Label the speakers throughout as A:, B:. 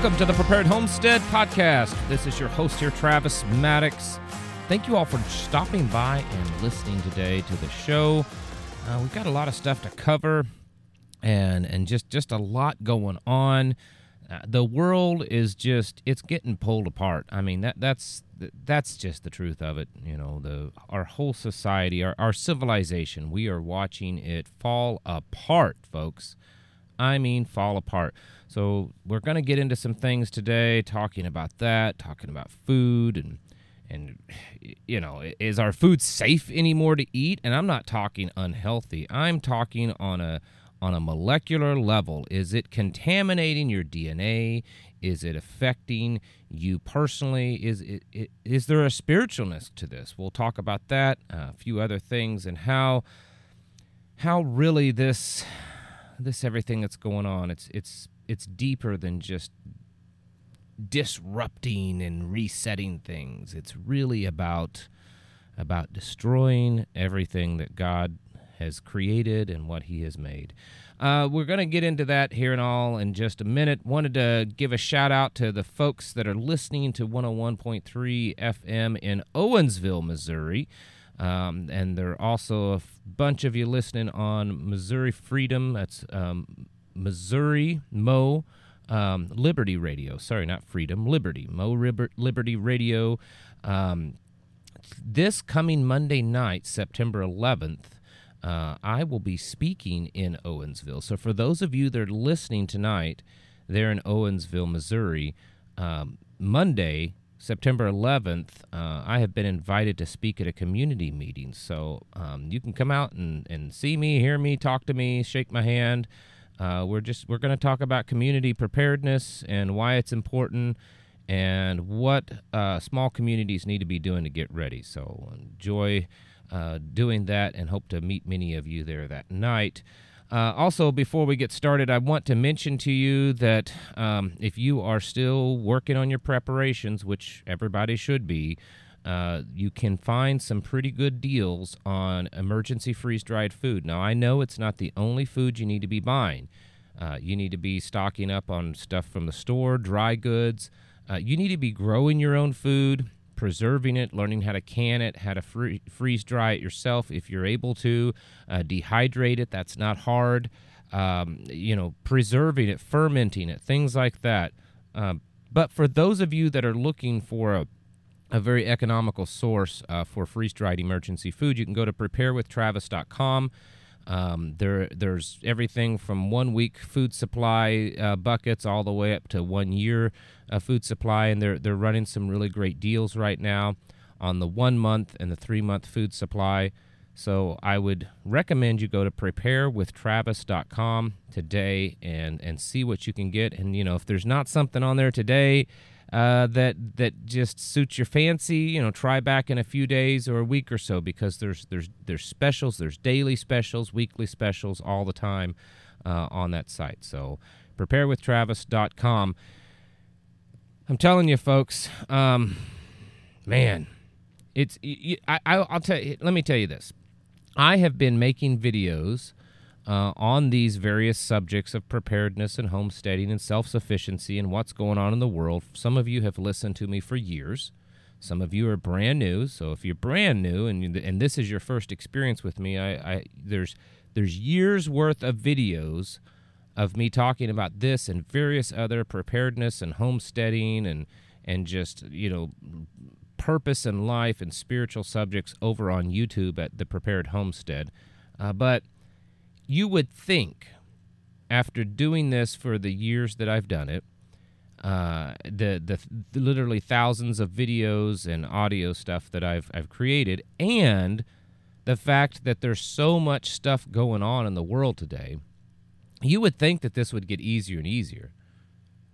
A: Welcome to the Prepared Homestead Podcast. This is your host here, Travis Maddox. Thank you all for stopping by and listening today to the show. Uh, we've got a lot of stuff to cover, and and just just a lot going on. Uh, the world is just it's getting pulled apart. I mean that that's that's just the truth of it. You know, the our whole society, our our civilization, we are watching it fall apart, folks. I mean, fall apart. So we're going to get into some things today, talking about that, talking about food and and you know, is our food safe anymore to eat? And I'm not talking unhealthy. I'm talking on a on a molecular level. Is it contaminating your DNA? Is it affecting you personally? Is it, is there a spiritualness to this? We'll talk about that, uh, a few other things, and how how really this this everything that's going on. It's it's it's deeper than just disrupting and resetting things. It's really about about destroying everything that God has created and what He has made. Uh, we're going to get into that here and all in just a minute. Wanted to give a shout out to the folks that are listening to 101.3 FM in Owensville, Missouri. Um, and there are also a f- bunch of you listening on Missouri Freedom. That's um, Missouri Mo um, Liberty Radio. Sorry, not Freedom, Liberty. Mo Liberty Radio. Um, this coming Monday night, September 11th, uh, I will be speaking in Owensville. So for those of you that are listening tonight, there in Owensville, Missouri, um, Monday, September 11th, uh, I have been invited to speak at a community meeting. So um, you can come out and, and see me, hear me, talk to me, shake my hand. Uh, we're just we're going to talk about community preparedness and why it's important and what uh, small communities need to be doing to get ready. So enjoy uh, doing that and hope to meet many of you there that night. Uh, also, before we get started, I want to mention to you that um, if you are still working on your preparations, which everybody should be, uh, you can find some pretty good deals on emergency freeze dried food. Now, I know it's not the only food you need to be buying. Uh, you need to be stocking up on stuff from the store, dry goods. Uh, you need to be growing your own food, preserving it, learning how to can it, how to free- freeze dry it yourself if you're able to, uh, dehydrate it. That's not hard. Um, you know, preserving it, fermenting it, things like that. Um, but for those of you that are looking for a a very economical source uh, for freeze-dried emergency food. You can go to preparewithtravis.com. Um, there, there's everything from one week food supply uh, buckets all the way up to one year uh, food supply, and they're they're running some really great deals right now on the one month and the three month food supply. So I would recommend you go to preparewithtravis.com today and and see what you can get. And you know if there's not something on there today uh, that that just suits your fancy. You know, try back in a few days or a week or so because there's there's there's specials, there's daily specials, weekly specials all the time uh, on that site. So preparewithtravis.com. I'm telling you, folks, um, man, it's I, I'll tell you. Let me tell you this. I have been making videos uh, on these various subjects of preparedness and homesteading and self sufficiency and what's going on in the world. Some of you have listened to me for years. Some of you are brand new. So if you're brand new and and this is your first experience with me, I, I there's there's years worth of videos of me talking about this and various other preparedness and homesteading and and just you know purpose in life and spiritual subjects over on YouTube at the Prepared Homestead. Uh, but you would think, after doing this for the years that I've done it, uh, the, the, the literally thousands of videos and audio stuff that I've I've created, and the fact that there's so much stuff going on in the world today, you would think that this would get easier and easier.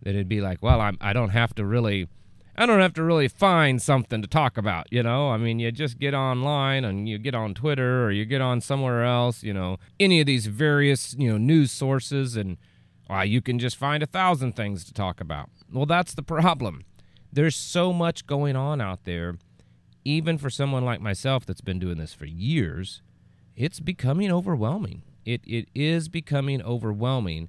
A: That it'd be like, well, I'm I don't have to really I don't have to really find something to talk about, you know? I mean, you just get online and you get on Twitter or you get on somewhere else, you know, any of these various, you know, news sources and why you can just find a thousand things to talk about. Well, that's the problem. There's so much going on out there, even for someone like myself that's been doing this for years, it's becoming overwhelming. It it is becoming overwhelming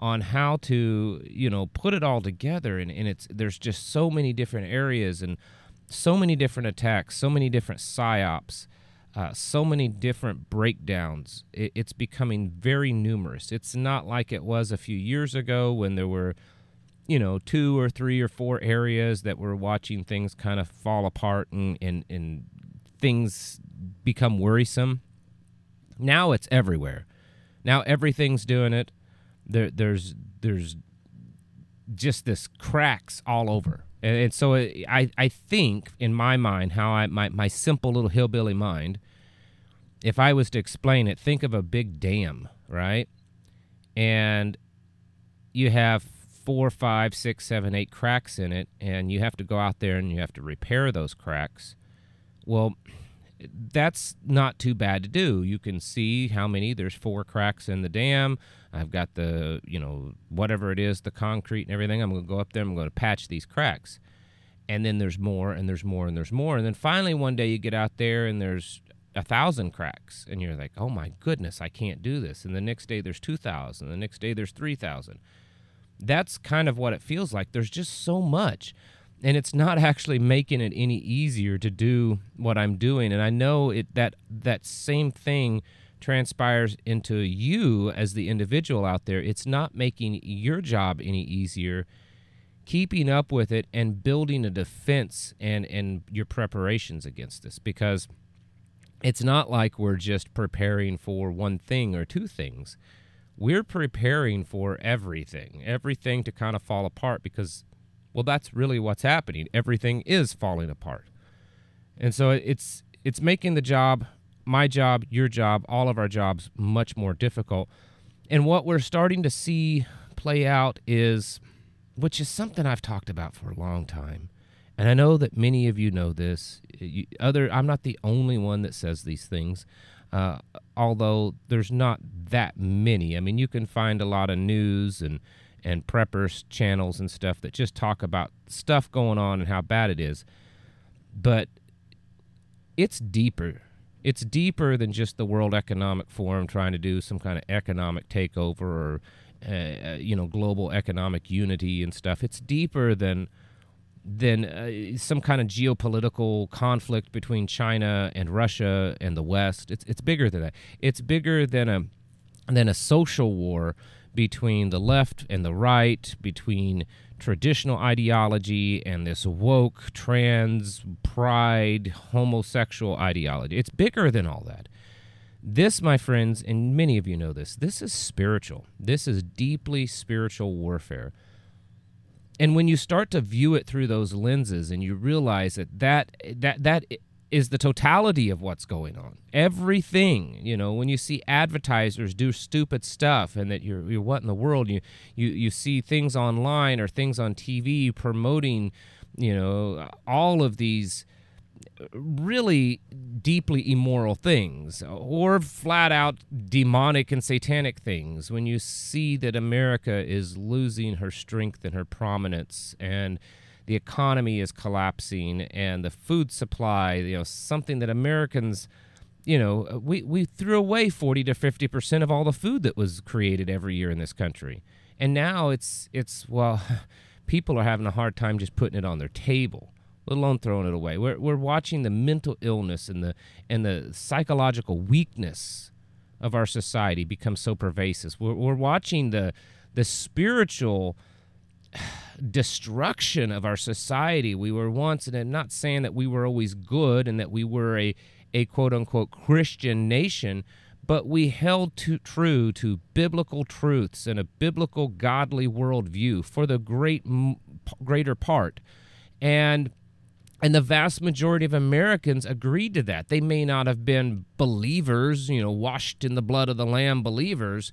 A: on how to you know put it all together and, and it's there's just so many different areas and so many different attacks so many different psyops uh, so many different breakdowns. It, it's becoming very numerous. It's not like it was a few years ago when there were you know two or three or four areas that were watching things kind of fall apart and, and, and things become worrisome. Now it's everywhere. Now everything's doing it there there's there's just this cracks all over. And, and so it, I I think in my mind how I my my simple little hillbilly mind if I was to explain it, think of a big dam, right? And you have four, five, six, seven, eight cracks in it, and you have to go out there and you have to repair those cracks. Well, that's not too bad to do. You can see how many. There's four cracks in the dam. I've got the, you know, whatever it is, the concrete and everything. I'm going to go up there. I'm going to patch these cracks. And then there's more, and there's more, and there's more. And then finally, one day you get out there and there's a thousand cracks, and you're like, oh my goodness, I can't do this. And the next day there's 2,000. The next day there's 3,000. That's kind of what it feels like. There's just so much and it's not actually making it any easier to do what I'm doing. And I know it that that same thing transpires into you as the individual out there. It's not making your job any easier. Keeping up with it and building a defense and and your preparations against this because it's not like we're just preparing for one thing or two things. We're preparing for everything, everything to kind of fall apart because well, that's really what's happening. Everything is falling apart. And so it's it's making the job, my job, your job, all of our jobs much more difficult. And what we're starting to see play out is which is something I've talked about for a long time. And I know that many of you know this. You, other I'm not the only one that says these things. Uh, although there's not that many. I mean, you can find a lot of news and and preppers channels and stuff that just talk about stuff going on and how bad it is. But it's deeper. It's deeper than just the World Economic Forum trying to do some kind of economic takeover or uh, uh you know global economic unity and stuff. It's deeper than than uh, some kind of geopolitical conflict between China and Russia and the West. It's it's bigger than that. It's bigger than a than a social war between the left and the right, between traditional ideology and this woke, trans, pride, homosexual ideology. It's bigger than all that. This, my friends, and many of you know this, this is spiritual. This is deeply spiritual warfare. And when you start to view it through those lenses and you realize that that, that, that is the totality of what's going on. Everything, you know, when you see advertisers do stupid stuff and that you're, you're what in the world, you, you, you see things online or things on TV promoting, you know, all of these really deeply immoral things or flat out demonic and satanic things when you see that America is losing her strength and her prominence and the economy is collapsing and the food supply, you know, something that Americans, you know, we, we threw away 40 to 50% of all the food that was created every year in this country. And now it's, it's well, people are having a hard time just putting it on their table let alone throwing it away. We're, we're watching the mental illness and the and the psychological weakness of our society become so pervasive. We're, we're watching the the spiritual destruction of our society. We were once, and I'm not saying that we were always good and that we were a, a quote unquote Christian nation, but we held to, true to biblical truths and a biblical godly worldview for the great greater part. And and the vast majority of Americans agreed to that. They may not have been believers, you know, washed in the blood of the lamb believers,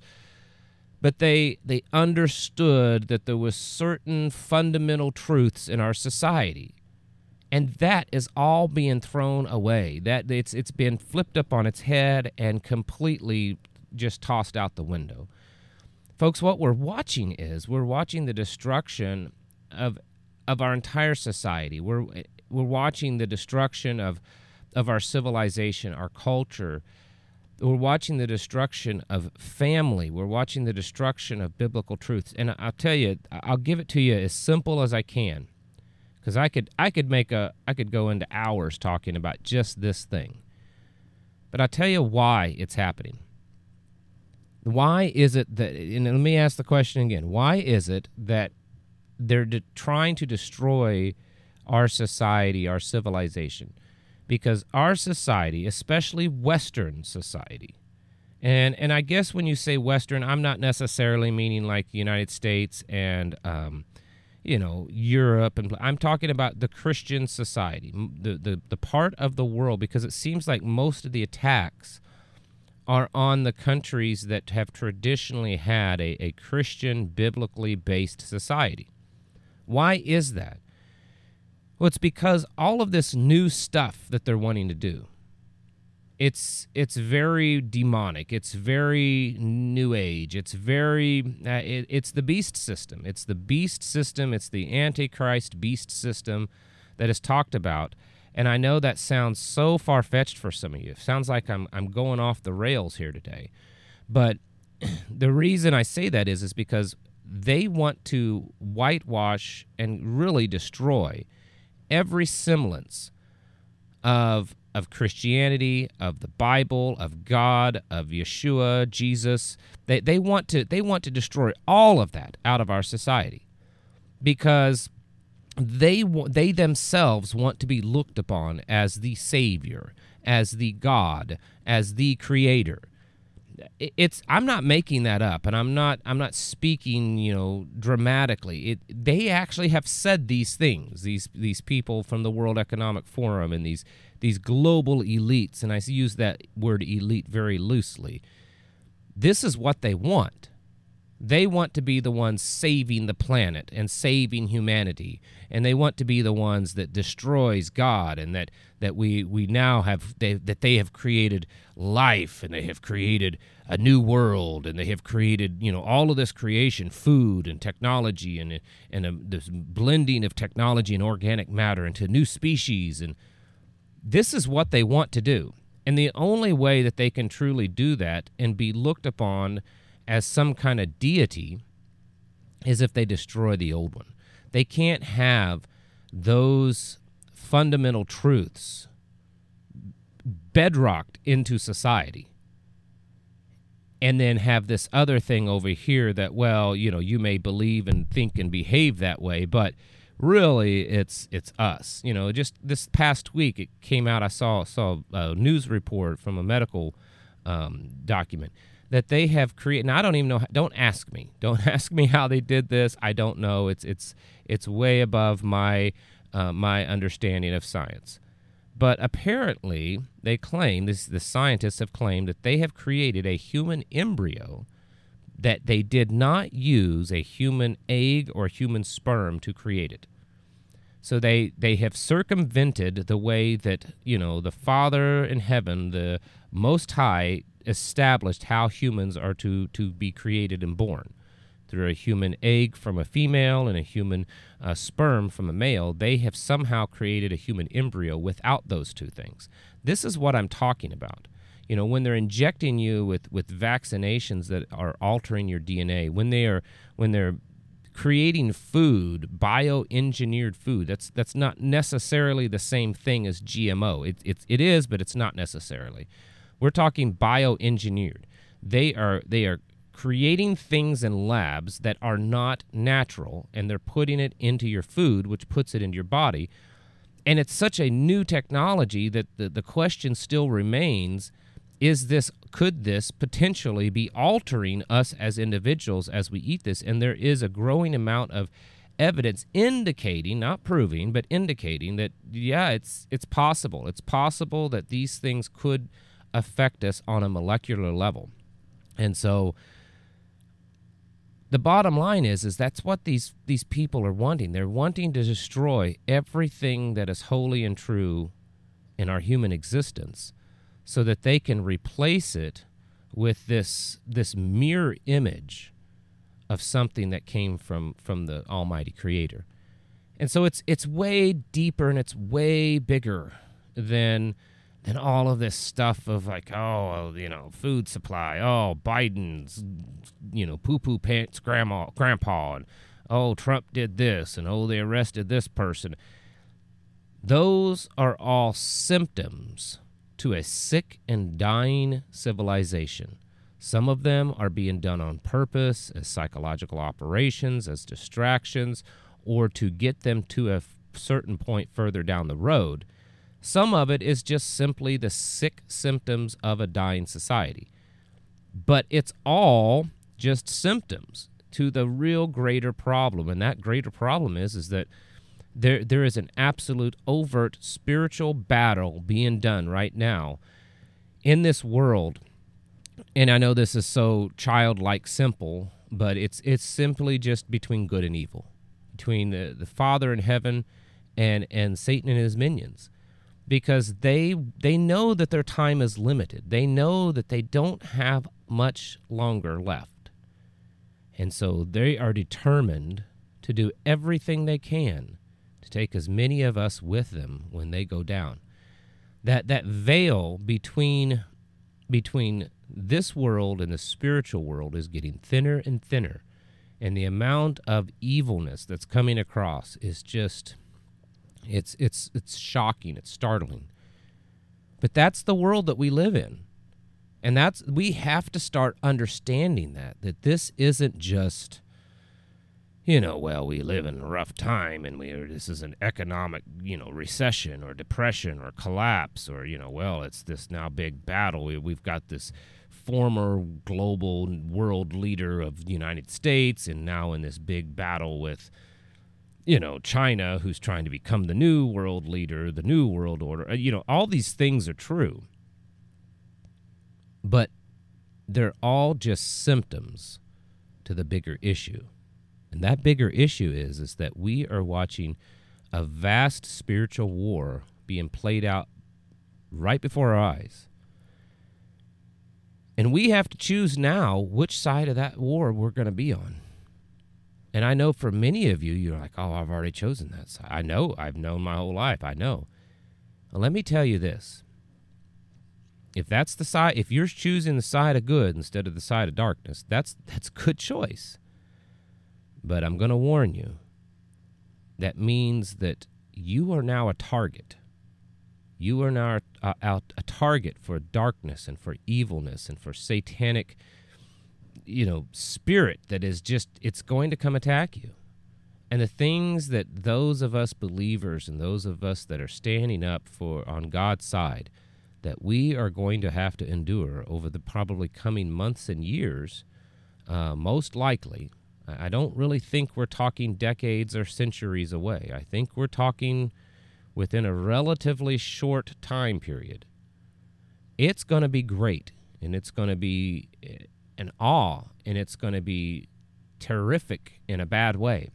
A: but they they understood that there was certain fundamental truths in our society. And that is all being thrown away. That it's it's been flipped up on its head and completely just tossed out the window. Folks what we're watching is we're watching the destruction of of our entire society. We're we're watching the destruction of of our civilization our culture we're watching the destruction of family. We're watching the destruction of biblical truths. And I'll tell you, I'll give it to you as simple as I can, because I could I could make a I could go into hours talking about just this thing. But I'll tell you why it's happening. Why is it that? And let me ask the question again. Why is it that they're de- trying to destroy our society, our civilization? Because our society, especially Western society, and and I guess when you say Western, I'm not necessarily meaning like the United States and um, you know Europe, and I'm talking about the Christian society, the, the the part of the world, because it seems like most of the attacks are on the countries that have traditionally had a, a Christian, biblically based society. Why is that? Well, it's because all of this new stuff that they're wanting to do. It's it's very demonic. It's very new age. It's very uh, it, it's the beast system. It's the beast system. It's the antichrist beast system that is talked about. And I know that sounds so far fetched for some of you. It sounds like I'm I'm going off the rails here today. But the reason I say that is is because they want to whitewash and really destroy every semblance of of Christianity, of the Bible, of God, of Yeshua, Jesus. They, they want to they want to destroy all of that out of our society because they they themselves want to be looked upon as the savior, as the God, as the creator it's I'm not making that up and I'm not I'm not speaking, you know, dramatically. It they actually have said these things. These these people from the World Economic Forum and these these global elites and I use that word elite very loosely. This is what they want. They want to be the ones saving the planet and saving humanity, and they want to be the ones that destroys God, and that, that we, we now have they, that they have created life, and they have created a new world, and they have created you know all of this creation, food and technology, and and a, this blending of technology and organic matter into new species, and this is what they want to do, and the only way that they can truly do that and be looked upon as some kind of deity is if they destroy the old one. They can't have those fundamental truths bedrocked into society and then have this other thing over here that well you know you may believe and think and behave that way but really it's it's us you know just this past week it came out i saw saw a news report from a medical um, document that they have created. Now I don't even know. Don't ask me. Don't ask me how they did this. I don't know. It's it's it's way above my uh, my understanding of science. But apparently, they claim this. The scientists have claimed that they have created a human embryo that they did not use a human egg or human sperm to create it. So they they have circumvented the way that you know the Father in heaven, the Most High, established how humans are to, to be created and born. Through a human egg from a female and a human uh, sperm from a male, they have somehow created a human embryo without those two things. This is what I'm talking about. You know, when they're injecting you with, with vaccinations that are altering your DNA, when they are when they're creating food, bioengineered food. That's that's not necessarily the same thing as GMO. It, it, it is, but it's not necessarily. We're talking bioengineered. They are they are creating things in labs that are not natural and they're putting it into your food which puts it into your body. And it's such a new technology that the, the question still remains is this could this potentially be altering us as individuals as we eat this and there is a growing amount of evidence indicating not proving but indicating that yeah it's it's possible it's possible that these things could affect us on a molecular level. And so the bottom line is is that's what these these people are wanting. They're wanting to destroy everything that is holy and true in our human existence so that they can replace it with this this mirror image of something that came from from the almighty creator. And so it's it's way deeper and it's way bigger than and all of this stuff of like, oh, you know, food supply. Oh, Biden's, you know, poo poo pants grandma, grandpa, and oh, Trump did this, and oh, they arrested this person. Those are all symptoms to a sick and dying civilization. Some of them are being done on purpose as psychological operations, as distractions, or to get them to a certain point further down the road. Some of it is just simply the sick symptoms of a dying society. But it's all just symptoms to the real greater problem. And that greater problem is, is that there, there is an absolute overt spiritual battle being done right now in this world. And I know this is so childlike simple, but it's it's simply just between good and evil, between the, the Father in heaven and and Satan and his minions because they they know that their time is limited. They know that they don't have much longer left. And so they are determined to do everything they can to take as many of us with them when they go down. That that veil between between this world and the spiritual world is getting thinner and thinner. And the amount of evilness that's coming across is just it's it's it's shocking, it's startling. But that's the world that we live in. And that's we have to start understanding that that this isn't just you know, well, we live in a rough time and we are, this is an economic, you know, recession or depression or collapse or, you know, well, it's this now big battle. We, we've got this former global world leader of the United States and now in this big battle with, you know, China, who's trying to become the new world leader, the new world order. Uh, you know, all these things are true. But they're all just symptoms to the bigger issue. And that bigger issue is is that we are watching a vast spiritual war being played out right before our eyes. And we have to choose now which side of that war we're going to be on. And I know for many of you, you're like, oh, I've already chosen that side. I know. I've known my whole life. I know. Well, let me tell you this. If that's the side, if you're choosing the side of good instead of the side of darkness, that's that's good choice. But I'm going to warn you. That means that you are now a target. You are now a, a, a target for darkness and for evilness and for satanic you know spirit that is just it's going to come attack you and the things that those of us believers and those of us that are standing up for on God's side that we are going to have to endure over the probably coming months and years, uh, most likely. I don't really think we're talking decades or centuries away. I think we're talking within a relatively short time period. It's going to be great and it's going to be eh, an awe and it's going to be terrific in a bad way.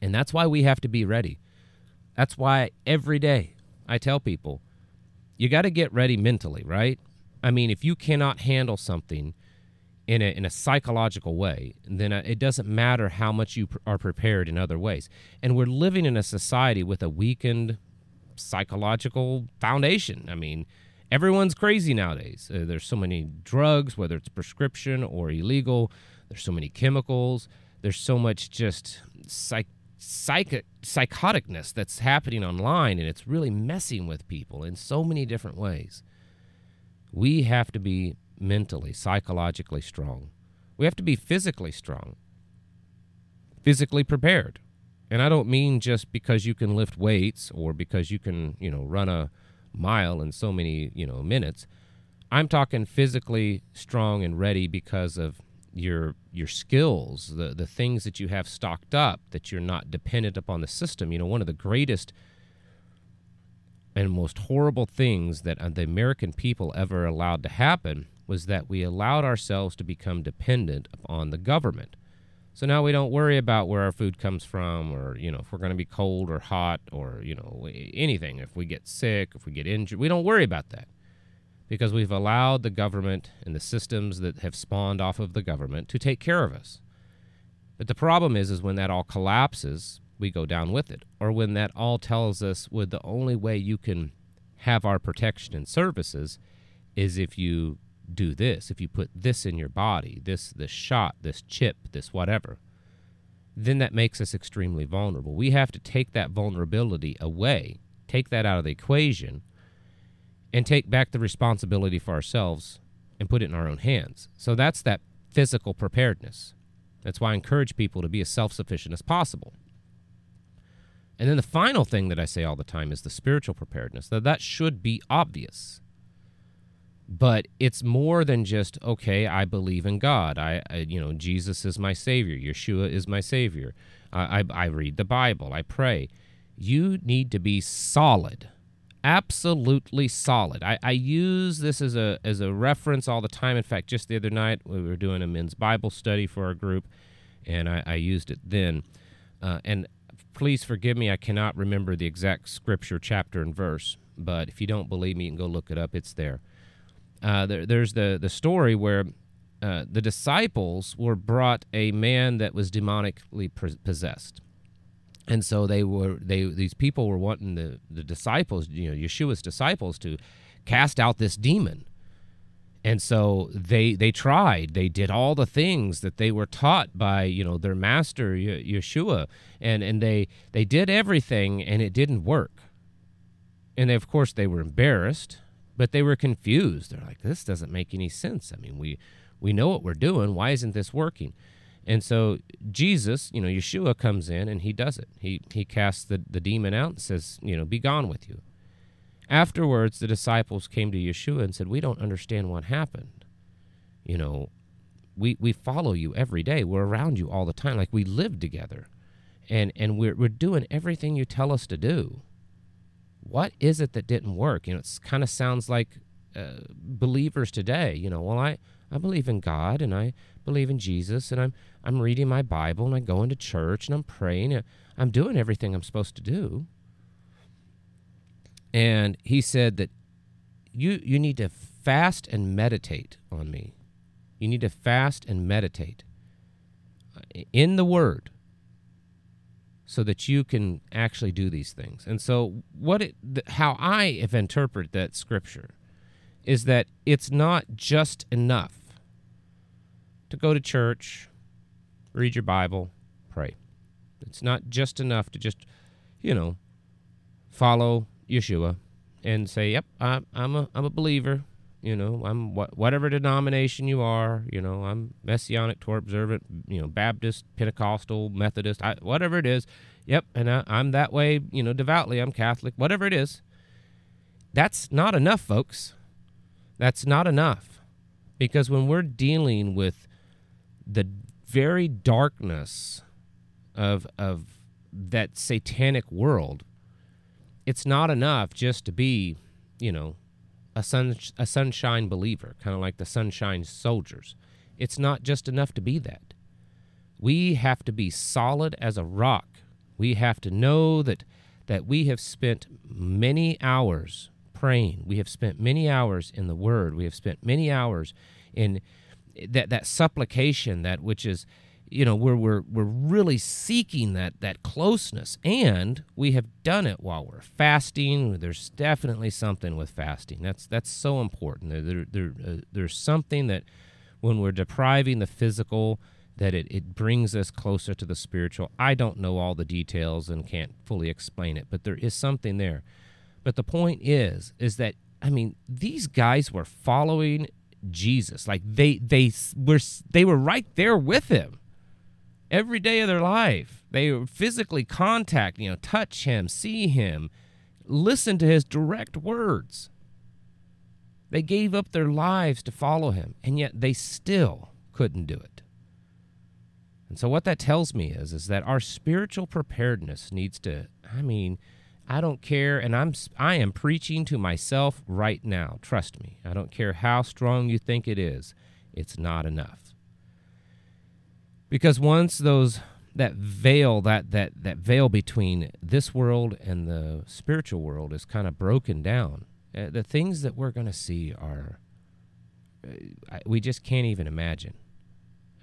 A: And that's why we have to be ready. That's why every day I tell people, you got to get ready mentally, right? I mean, if you cannot handle something in a, in a psychological way, then uh, it doesn't matter how much you pr- are prepared in other ways. And we're living in a society with a weakened psychological foundation. I mean, everyone's crazy nowadays. Uh, there's so many drugs, whether it's prescription or illegal. There's so many chemicals. There's so much just psych, psych, psychoticness that's happening online, and it's really messing with people in so many different ways. We have to be mentally, psychologically strong. We have to be physically strong, physically prepared. And I don't mean just because you can lift weights or because you can, you know, run a mile in so many you know minutes. I'm talking physically strong and ready because of your your skills, the the things that you have stocked up, that you're not dependent upon the system. You know, one of the greatest and most horrible things that uh, the American people ever allowed to happen was that we allowed ourselves to become dependent upon the government. So now we don't worry about where our food comes from or, you know, if we're going to be cold or hot or, you know, anything. If we get sick, if we get injured, we don't worry about that because we've allowed the government and the systems that have spawned off of the government to take care of us. But the problem is, is when that all collapses, we go down with it. Or when that all tells us, well, the only way you can have our protection and services is if you do this, if you put this in your body, this this shot, this chip, this whatever, then that makes us extremely vulnerable. We have to take that vulnerability away, take that out of the equation, and take back the responsibility for ourselves and put it in our own hands. So that's that physical preparedness. That's why I encourage people to be as self sufficient as possible. And then the final thing that I say all the time is the spiritual preparedness. That that should be obvious. But it's more than just okay. I believe in God. I, I you know, Jesus is my savior. Yeshua is my savior. I, I, I read the Bible. I pray. You need to be solid, absolutely solid. I, I use this as a as a reference all the time. In fact, just the other night we were doing a men's Bible study for our group, and I, I used it then. Uh, and please forgive me, I cannot remember the exact scripture, chapter, and verse. But if you don't believe me, you can go look it up. It's there. Uh, there there's the, the story where uh, the disciples were brought a man that was demonically possessed. And so they were they these people were wanting the, the disciples, you know, Yeshua's disciples to cast out this demon. And so they they tried. They did all the things that they were taught by you know their master Yeshua, and and they they did everything, and it didn't work. And they, of course they were embarrassed, but they were confused. They're like, this doesn't make any sense. I mean, we we know what we're doing. Why isn't this working? And so Jesus, you know, Yeshua comes in and he does it. He he casts the, the demon out and says, you know, be gone with you. Afterwards, the disciples came to Yeshua and said, We don't understand what happened. You know, we, we follow you every day. We're around you all the time. Like we live together. And, and we're, we're doing everything you tell us to do. What is it that didn't work? You know, it kind of sounds like uh, believers today. You know, well, I, I believe in God and I believe in Jesus and I'm, I'm reading my Bible and I'm going to church and I'm praying. And I'm doing everything I'm supposed to do. And he said that you you need to fast and meditate on me. You need to fast and meditate uh, in the word so that you can actually do these things. And so what it how I have interpreted that scripture is that it's not just enough to go to church, read your Bible, pray. It's not just enough to just, you know, follow Yeshua and say, "Yep, I, I'm a I'm a believer. You know, I'm wh- whatever denomination you are. You know, I'm Messianic, Torah observant. You know, Baptist, Pentecostal, Methodist, I, whatever it is. Yep, and I, I'm that way. You know, devoutly, I'm Catholic. Whatever it is, that's not enough, folks. That's not enough, because when we're dealing with the very darkness of of that satanic world it's not enough just to be, you know, a sun a sunshine believer, kind of like the sunshine soldiers. It's not just enough to be that. We have to be solid as a rock. We have to know that that we have spent many hours praying. We have spent many hours in the word. We have spent many hours in eh, that that supplication that which is you know we're we're we're really seeking that that closeness. And we have done it while we're fasting. There's definitely something with fasting. That's that's so important. There, there, there uh, there's something that when we're depriving the physical that it, it brings us closer to the spiritual. I don't know all the details and can't fully explain it but there is something there. But the point is is that i mean these guys were following jesus. Like they they were they were right there with him every day of their life. They physically contact, you know, touch him, see him, listen to his direct words. They gave up their lives to follow him, and yet they still couldn't do it. And so what that tells me is is that our spiritual preparedness needs to I mean, I don't care and I'm I am preaching to myself right now. Trust me. I don't care how strong you think it is. It's not enough because once those that veil that that that veil between this world and the spiritual world is kind of broken down uh, the things that we're going to see are uh, we just can't even imagine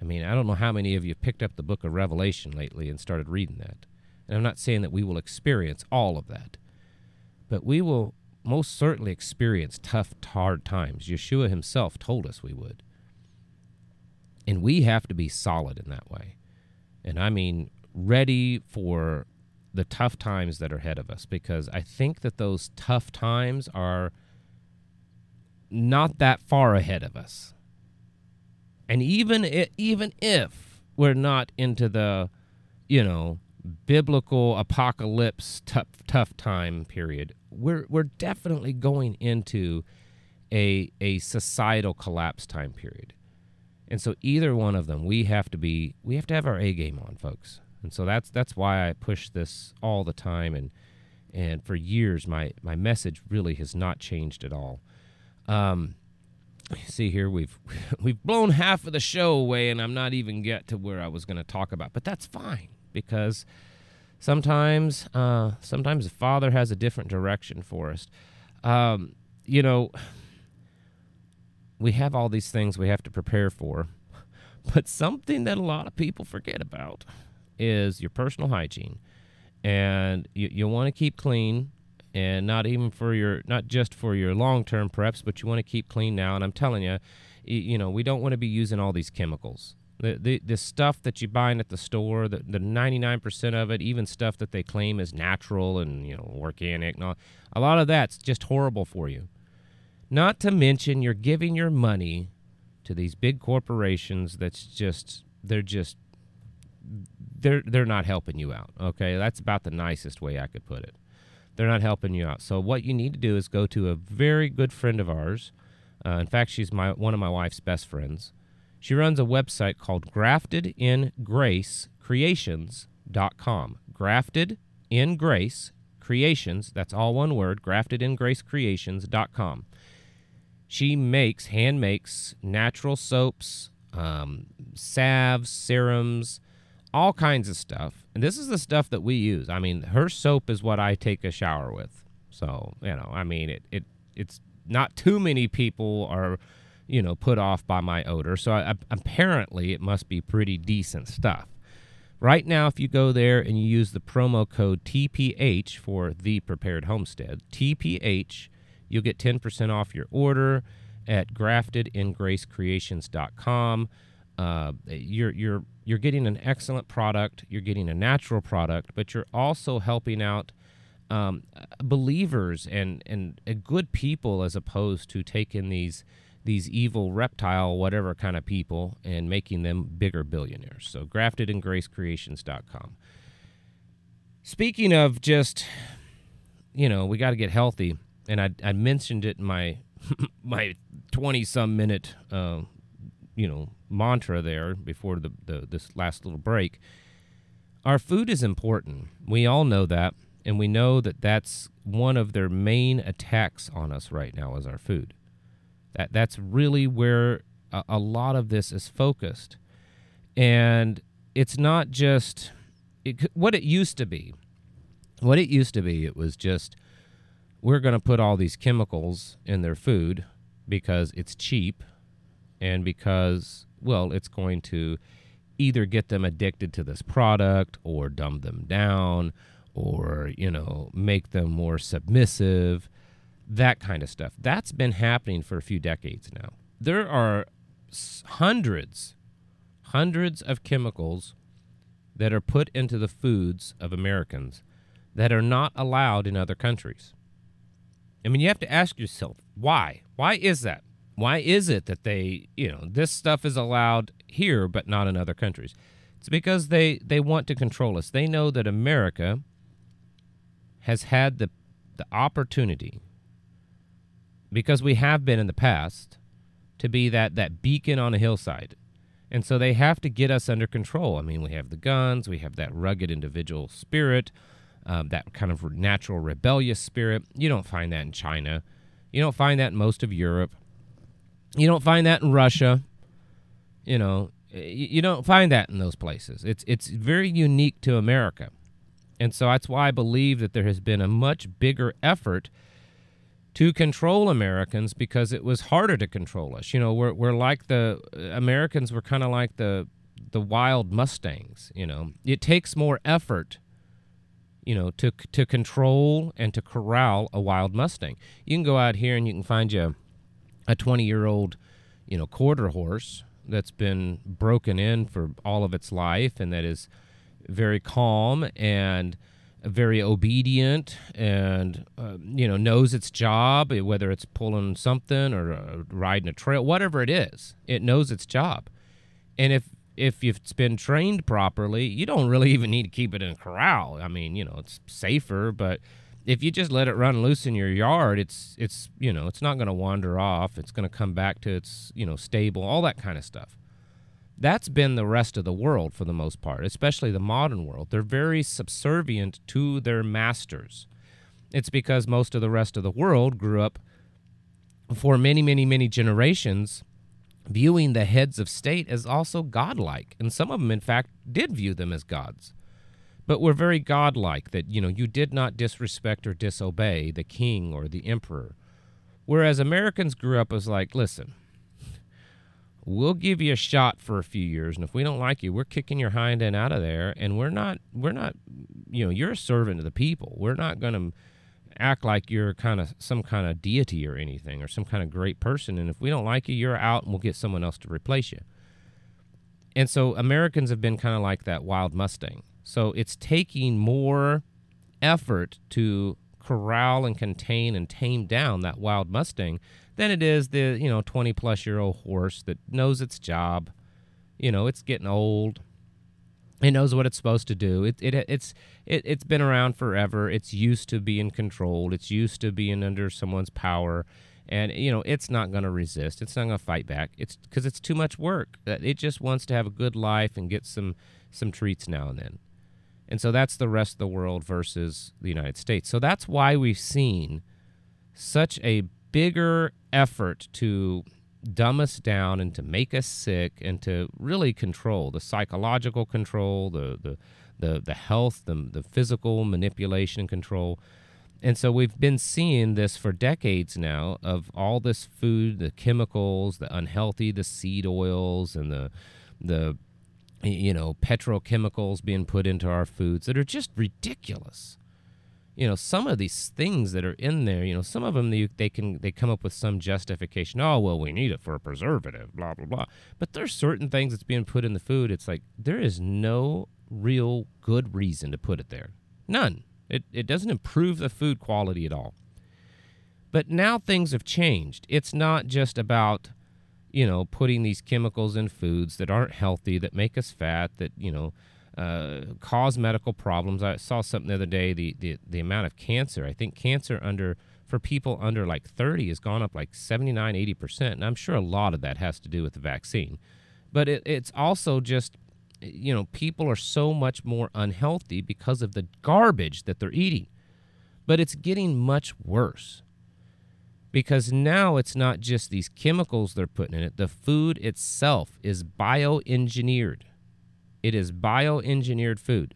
A: i mean i don't know how many of you picked up the book of revelation lately and started reading that and i'm not saying that we will experience all of that but we will most certainly experience tough, hard times. Yeshua himself told us we would. And we have to be solid in that way. And I mean, ready for the tough times that are ahead of us because I think that those tough times are not that far ahead of us. And even if, even if we're not into the, you know, biblical apocalypse tough tough time period, we're we're definitely going into a a societal collapse time period. And so either one of them, we have to be we have to have our A game on, folks. And so that's that's why I push this all the time and and for years my my message really has not changed at all. Um, see here we've we've blown half of the show away and I'm not even get to where I was going to talk about, but that's fine because sometimes uh, sometimes the Father has a different direction for us. Um, you know, we have all these things we have to prepare for, but something that a lot of people forget about is your personal hygiene, and you you want to keep clean and not even for your not just for your long-term preps but you want to keep clean now. And i'm telling you you know we don't want to be using all these chemicals. The, the, the stuff that you buying at the store the, the 99% of it even stuff that they claim is natural and you know organic and all, a lot of that's just horrible for you not to mention you're giving your money to these big corporations that's just they're just they're they're not helping you out okay that's about the nicest way i could put it they're not helping you out. So what you need to do is go to a very good friend of ours. Uh, in fact, she's my one of my wife's best friends. She runs a website called Grafted in Grace. Grafted in Grace Creations. That's all one word. Grafted in Grace. She makes hand makes natural soaps, um, salves, serums, all kinds of stuff. And this is the stuff that we use. I mean, her soap is what I take a shower with. So, you know, I mean, it, it it's not too many people are, you know, put off by my odor. So I, apparently it must be pretty decent stuff. Right now, if you go there and you use the promo code TPH for the prepared homestead, TPH, you'll get 10% off your order at graftedingracecreations.com. Uh, you're you're you're getting an excellent product, you're getting a natural product, but you're also helping out um, believers and, and, good people as opposed to taking these these evil reptile whatever kind of people and making them bigger billionaires. So graftedingracecreations.com. Speaking of just you know, we got to get healthy and I I mentioned it in my my 20 some minute uh, you know mantra there before the, the this last little break. Our food is important. We all know that, and we know that that's one of their main attacks on us right now is our food. That that's really where a, a lot of this is focused, and it's not just it, what it used to be. What it used to be, it was just we're going to put all these chemicals in their food because it's cheap and because well, it's going to either get them addicted to this product or dumb them down or, you know, make them more submissive, that kind of stuff. That's been happening for a few decades now. There are hundreds, hundreds of chemicals that are put into the foods of Americans that are not allowed in other countries. I mean, you have to ask yourself, why? Why is that? Why is it that they, you know, this stuff is allowed here but not in other countries? It's because they they want to control us. They know that America has had the the opportunity because we have been in the past to be that that beacon on a hillside. And so they have to get us under control. I mean, we have the guns, we have that rugged individual spirit, um, that kind of natural rebellious spirit. You don't find that in China. You don't find that in most of Europe. You don't find that in Russia. You know, you don't find that in those places. It's it's very unique to America. And so that's why I believe that there has been a much bigger effort to control Americans because it was harder to control us. You know, we're we're like the Americans were kind of like the the wild mustangs, you know. It takes more effort you know, to to control and to corral a wild mustang. You can go out here and you can find you a 20 year old, you know, quarter horse that's been broken in for all of its life and that is very calm and very obedient and uh, you know knows its job whether it's pulling something or uh, riding a trail whatever it is it knows its job and if if it's been trained properly you don't really even need to keep it in a corral i mean you know it's safer but if you just let it run loose in your yard it's it's you know it's not going to wander off it's going to come back to its you know stable all that kind of stuff that's been the rest of the world for the most part, especially the modern world. They're very subservient to their masters. It's because most of the rest of the world grew up for many, many, many generations viewing the heads of state as also godlike. And some of them, in fact, did view them as gods. But were very godlike that, you know, you did not disrespect or disobey the king or the emperor. Whereas Americans grew up as like, listen, we'll give you a shot for a few years and if we don't like you we're kicking your hind end out of there and we're not we're not you know you're a servant of the people we're not going to act like you're kind of some kind of deity or anything or some kind of great person and if we don't like you you're out and we'll get someone else to replace you. And so americans have been kind of like that wild mustang. So it's taking more effort to corral and contain and tame down that wild mustang than it is the you know 20 plus year old horse that knows its job. You know it's getting old it knows what it's supposed to do. It, it it's it, it's been around forever. It's used to being controlled it's used to being under someone's power. And you know it's not going to resist. It's not going to fight back. It's because it's too much work. Uh, it just wants to have a good life and get some some treats now and then. And so that's the rest of the world versus the united states. So that's why we've seen such a bigger effort to dumb us down and to make us sick and to really control the psychological control, the the the, the health, the, the physical manipulation control. And so we've been seeing this for decades now of all this food, the chemicals, the unhealthy, the seed oils and the the you know petrochemicals being put into our foods that are just ridiculous you know some of these things that are in there you know some of them they, they can they come up with some justification. Oh well we need it for a preservative blah blah blah. But there's certain things that's being put in the food it's like there is no real good reason to put it there. None. It, it doesn't improve the food quality at all. But now things have changed. It's not just about you know putting these chemicals in foods that aren't healthy that make us fat that you know uh, cause medical problems. I saw something the other day. The, the the amount of cancer. I think cancer under for people under like 30 has gone up like 79, 80 percent. And I'm sure a lot of that has to do with the vaccine, but it, it's also just you know people are so much more unhealthy because of the garbage that they're eating. But it's getting much worse because now it's not just these chemicals they're putting in it. The food itself is bioengineered it is bioengineered food.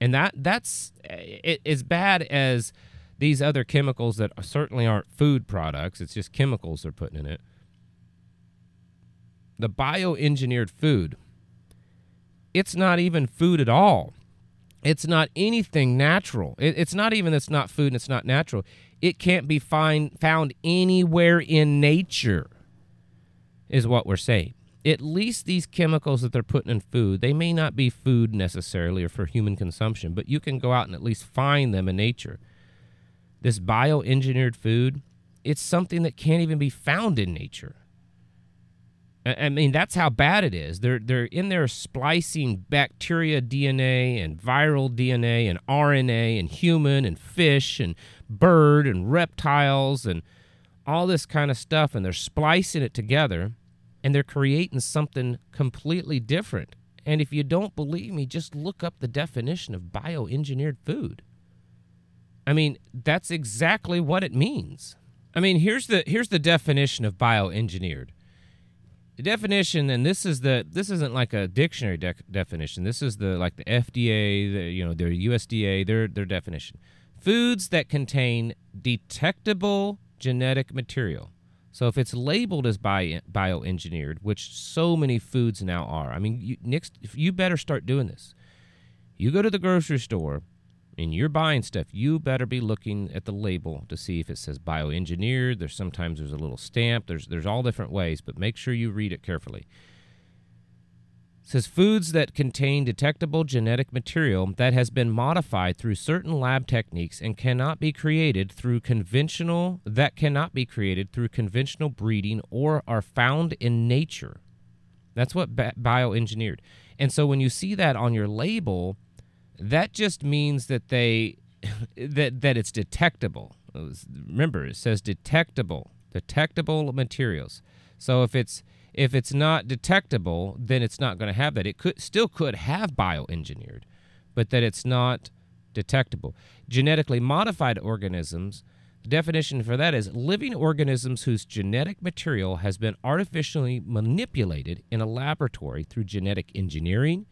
A: And that that's eh, it, as bad as these other chemicals that certainly aren't food products. It's just chemicals they're putting in it. The bioengineered food, it's not even food at all. It's not anything natural. It, it's not even it's not food and it's not natural. It can't be find, found anywhere in nature, is what we're saying at least these chemicals that they're putting in food, they may not be food necessarily or for human consumption, but you can go out and at least find them in nature. This bioengineered food, it's something that can't even be found in nature. I mean, that's how bad it is. They're they're in there splicing bacteria DNA and viral DNA and RNA and human and fish and bird and reptiles and all this kind of stuff, and they're splicing it together and they're creating something completely different. And if you don't believe me, just look up the definition of bioengineered food. I mean, that's exactly what it means. I mean, here's the here's the definition of bioengineered. The definition, and this is the this isn't like a dictionary de- definition. This is the like the FDA, the, you know, their USDA, their their definition. Foods that contain detectable genetic material so if it's labeled as bio, bioengineered, which so many foods now are, I mean, you, next you better start doing this. You go to the grocery store, and you're buying stuff, you better be looking at the label to see if it says bioengineered. There's sometimes there's a little stamp. There's there's all different ways, but make sure you read it carefully. Says foods that contain detectable genetic material that has been modified through certain lab techniques and cannot be created through conventional that cannot be created through conventional breeding or are found in nature. That's what bioengineered. And so when you see that on your label, that just means that they that that it's detectable. Remember, it says detectable, detectable materials. So if it's if it's not detectable, then it's not going to have that. It could still could have bioengineered, but that it's not detectable. Genetically modified organisms, the definition for that is living organisms whose genetic material has been artificially manipulated in a laboratory through genetic engineering,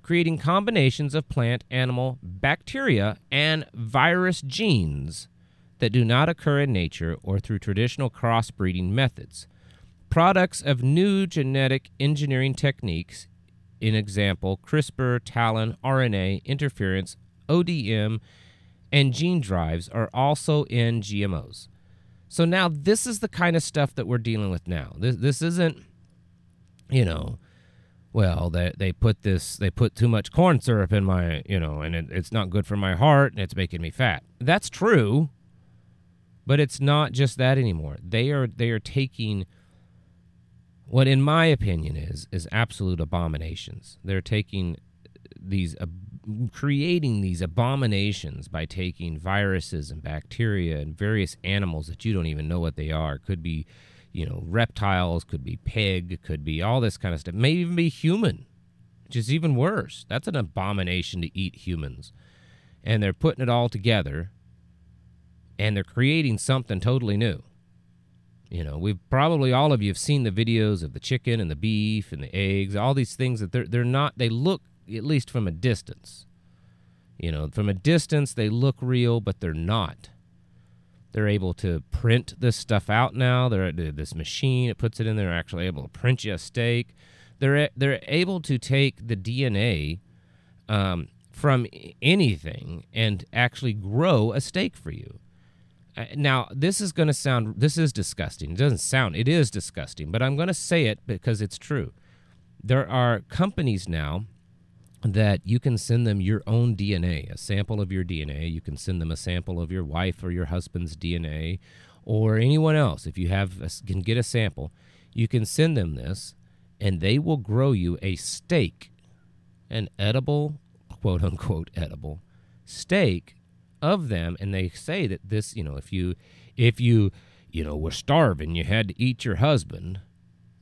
A: creating combinations of plant, animal, bacteria, and virus genes that do not occur in nature or through traditional crossbreeding methods. Products of new genetic engineering techniques, in example, CRISPR, TALEN, RNA, interference, ODM, and gene drives, are also in GMOs. So now this is the kind of stuff that we're dealing with now. This, this isn't, you know, well, they they put this they put too much corn syrup in my you know, and it, it's not good for my heart and it's making me fat. That's true, but it's not just that anymore. They are they are taking what, in my opinion, is is absolute abominations. They're taking these creating these abominations by taking viruses and bacteria and various animals that you don't even know what they are. Could be you know, reptiles, could be pig, could be all this kind of stuff. May even be human, which is even worse. That's an abomination to eat humans. And they're putting it all together and they're creating something totally new. You know, we've probably all of you have seen the videos of the chicken and the beef and the eggs, all these things that they're they're not they look at least from a distance. You know, from a distance they look real, but they're not. They're able to print this stuff out now. They're this machine it puts it in. They're actually able to print you a steak. They're they're able to take the DNA um, from anything and actually grow a steak for you. Uh, now, this is going to sound this is disgusting. It doesn't sound it is disgusting, but I'm going to say it because it's true. There are companies now that you can send them your own DNA, a sample of your DNA. You can send them a sample of your wife or your husband's DNA or anyone else. If you have a, can get a sample, you can send them this and they will grow you a steak, an edible, quote unquote edible steak of them and they say that this, you know, if you if you, you know, were starving, you had to eat your husband,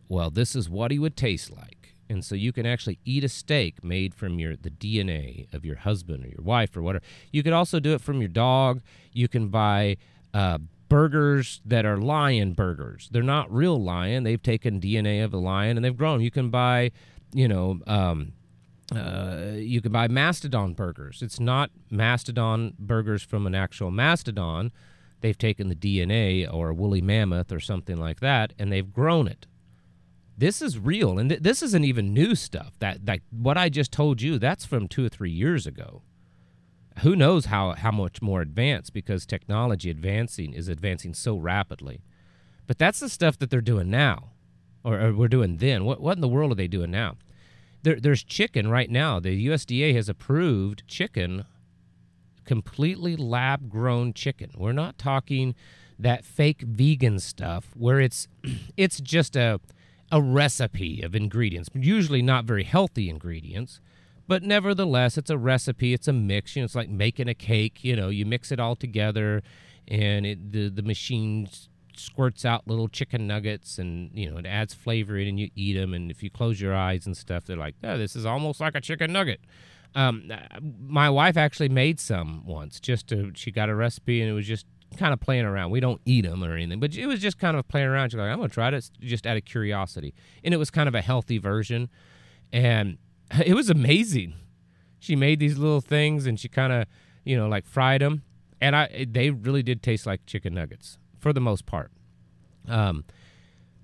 A: well, this is what he would taste like and so you can actually eat a steak made from your the DNA of your husband or your wife or whatever. You could also do it from your dog. You can buy uh, burgers that are lion burgers. They're not real lion. They've taken DNA of a lion and they've grown. You can buy, you know, um, uh, you can buy mastodon burgers. It's not mastodon burgers from an actual mastodon. They've taken the DNA or a woolly mammoth or something like that and they've grown it. This is real and th- this isn't even new stuff. That that what i just told you that's from two or three years ago. Who knows how how much more advanced because technology advancing is advancing so rapidly. But that's the stuff that they're doing now or, or we're doing then. What, what in the world are they doing now there, there's chicken right now the usda has approved chicken completely lab grown chicken we're not talking that fake vegan stuff where it's it's just a a recipe of ingredients, usually not very healthy ingredients, but nevertheless, it's a recipe. It's a mix. You know, it's like making a cake. You know, you mix it all together, and it, the the machine squirts out little chicken nuggets, and you know, it adds flavor in, and you eat them. And if you close your eyes and stuff, they're like, "Oh, this is almost like a chicken nugget." Um, my wife actually made some once. Just to, she got a recipe, and it was just kind of playing around. We don't eat them or anything, but it was just kind of playing around. She's like, I'm to try this just out of curiosity. And it was kind of a healthy version. And it was amazing. She made these little things and she kind of, you know, like fried them. And I, they really did taste like chicken nuggets for the most part. Um,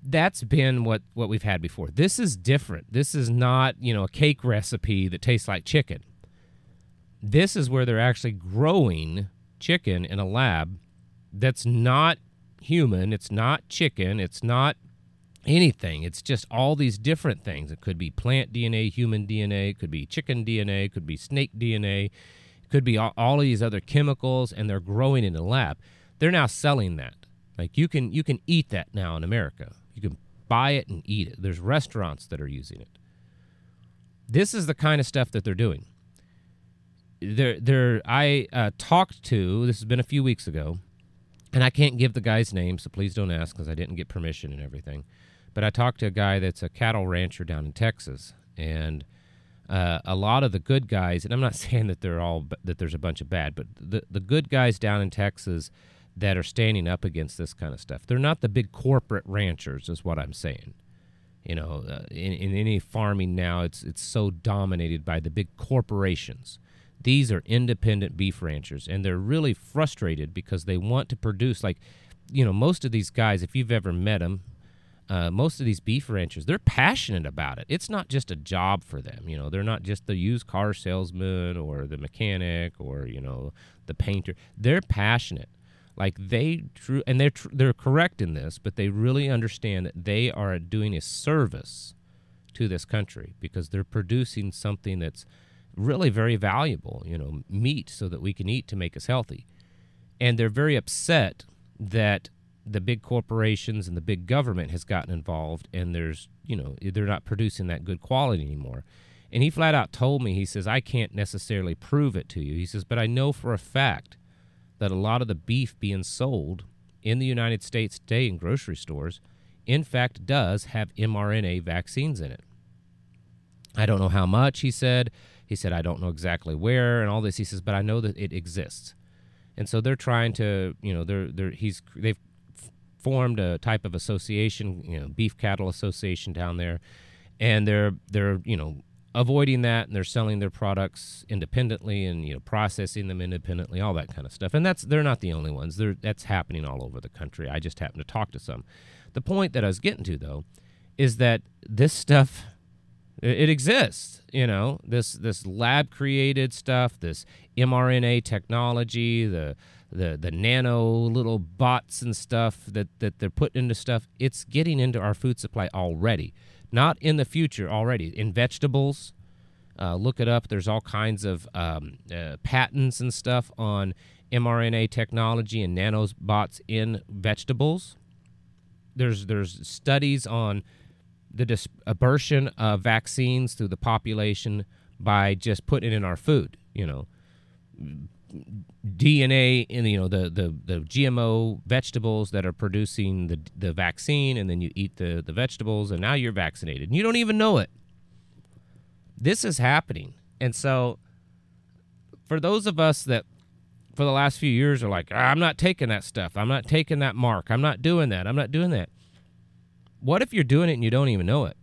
A: that's been what, what we've had before. This is different. This is not, you know, a cake recipe that tastes like chicken. This is where they're actually growing chicken in a lab that's not human, it's not chicken, it's not anything. It's just all these different things. It could be plant DNA, human DNA, it could be chicken DNA, it could be snake DNA, it could be all, all of these other chemicals, and they're growing in a lab. They're now selling that. Like you can you can eat that now in America. You can buy it and eat it. There's restaurants that are using it. This is the kind of stuff that they're doing. There, there. I uh, talked to. This has been a few weeks ago, and I can't give the guy's name, so please don't ask because I didn't get permission and everything. But I talked to a guy that's a cattle rancher down in Texas, and uh, a lot of the good guys, and I'm not saying that they're all that there's a bunch of bad, but the the good guys down in Texas that are standing up against this kind of stuff, they're not the big corporate ranchers, is what I'm saying. You know, uh, in, in any farming now, it's it's so dominated by the big corporations. These are independent beef ranchers, and they're really frustrated because they want to produce like, you know, most of these guys, if you've ever met them, uh, most of these beef ranchers, they're passionate about it. It's not just a job for them. You know, they're not just the used car salesman or the mechanic or you know the painter. They're passionate. Like they true, and they're tr- they're correct in this, but they really understand that they are doing a service to this country because they're producing something that's really very valuable. You know, meat so that we can eat to make us healthy, and they're very upset that the big corporations and the big government has gotten involved and there's you know they're not producing that good quality anymore and he flat out told me he says i can't necessarily prove it to you he says but i know for a fact that a lot of the beef being sold in the united states today in grocery stores in fact does have mrna vaccines in it. I don't know how much he said. He said i don't know exactly where and all this. He says but i know that it exists. And so they're trying to you know they're they're he's they've formed a type of association, you know, beef cattle association down there, and they're they're you know avoiding that and they're selling their products independently and you know processing them independently, all that kind of stuff. And that's they're not the only ones. They're, that's happening all over the country. I just happen to talk to some. The point that I was getting to though is that this stuff it exists you know this this lab created stuff this mrna technology the the the nano little bots and stuff that that they're putting into stuff it's getting into our food supply already not in the future already. In vegetables uh, look it up. There's all kinds of um, uh, patents and stuff on mrna technology and nanobots in vegetables. There's there's studies on the dispersion of vaccines through the population by just putting it in our food you know DNA in you know the, the the GMO vegetables that are producing the the vaccine, and then you eat the the vegetables, and now you're vaccinated, and you don't even know it. This is happening, and so for those of us that for the last few years are like, ah, I'm not taking that stuff, I'm not taking that mark, I'm not doing that, I'm not doing that. What if you're doing it and you don't even know it?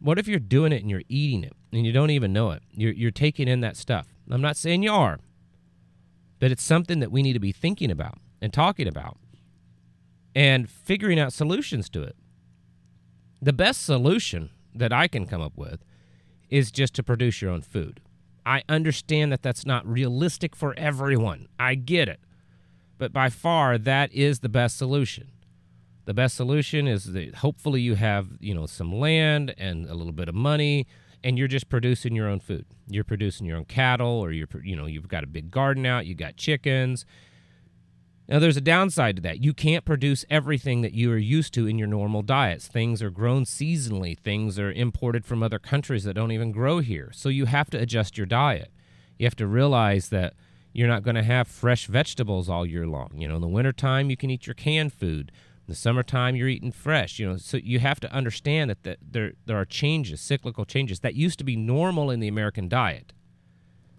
A: What if you're doing it and you're eating it and you don't even know it? You're, you're taking in that stuff. I'm not saying you are. But it's something that we need to be thinking about and talking about and figuring out solutions to it. The best solution that I can come up with is just to produce your own food. I understand that that's not realistic for everyone. I get it. But by far that is the best solution. The best solution is that hopefully you have, you know, some land and a little bit of money and you're just producing your own food. You're producing your own cattle, or you're you know you've got a big garden out, you got chickens. Now there's a downside to that. You can't produce everything that you are used to in your normal diets. Things are grown seasonally. Things are imported from other countries that don't even grow here. So you have to adjust your diet. You have to realize that you're not going to have fresh vegetables all year long. You know, in the wintertime, you can eat your canned food. In the summertime, you're eating fresh. You know, so you have to understand that, that there there are changes, cyclical changes that used to be normal in the American diet,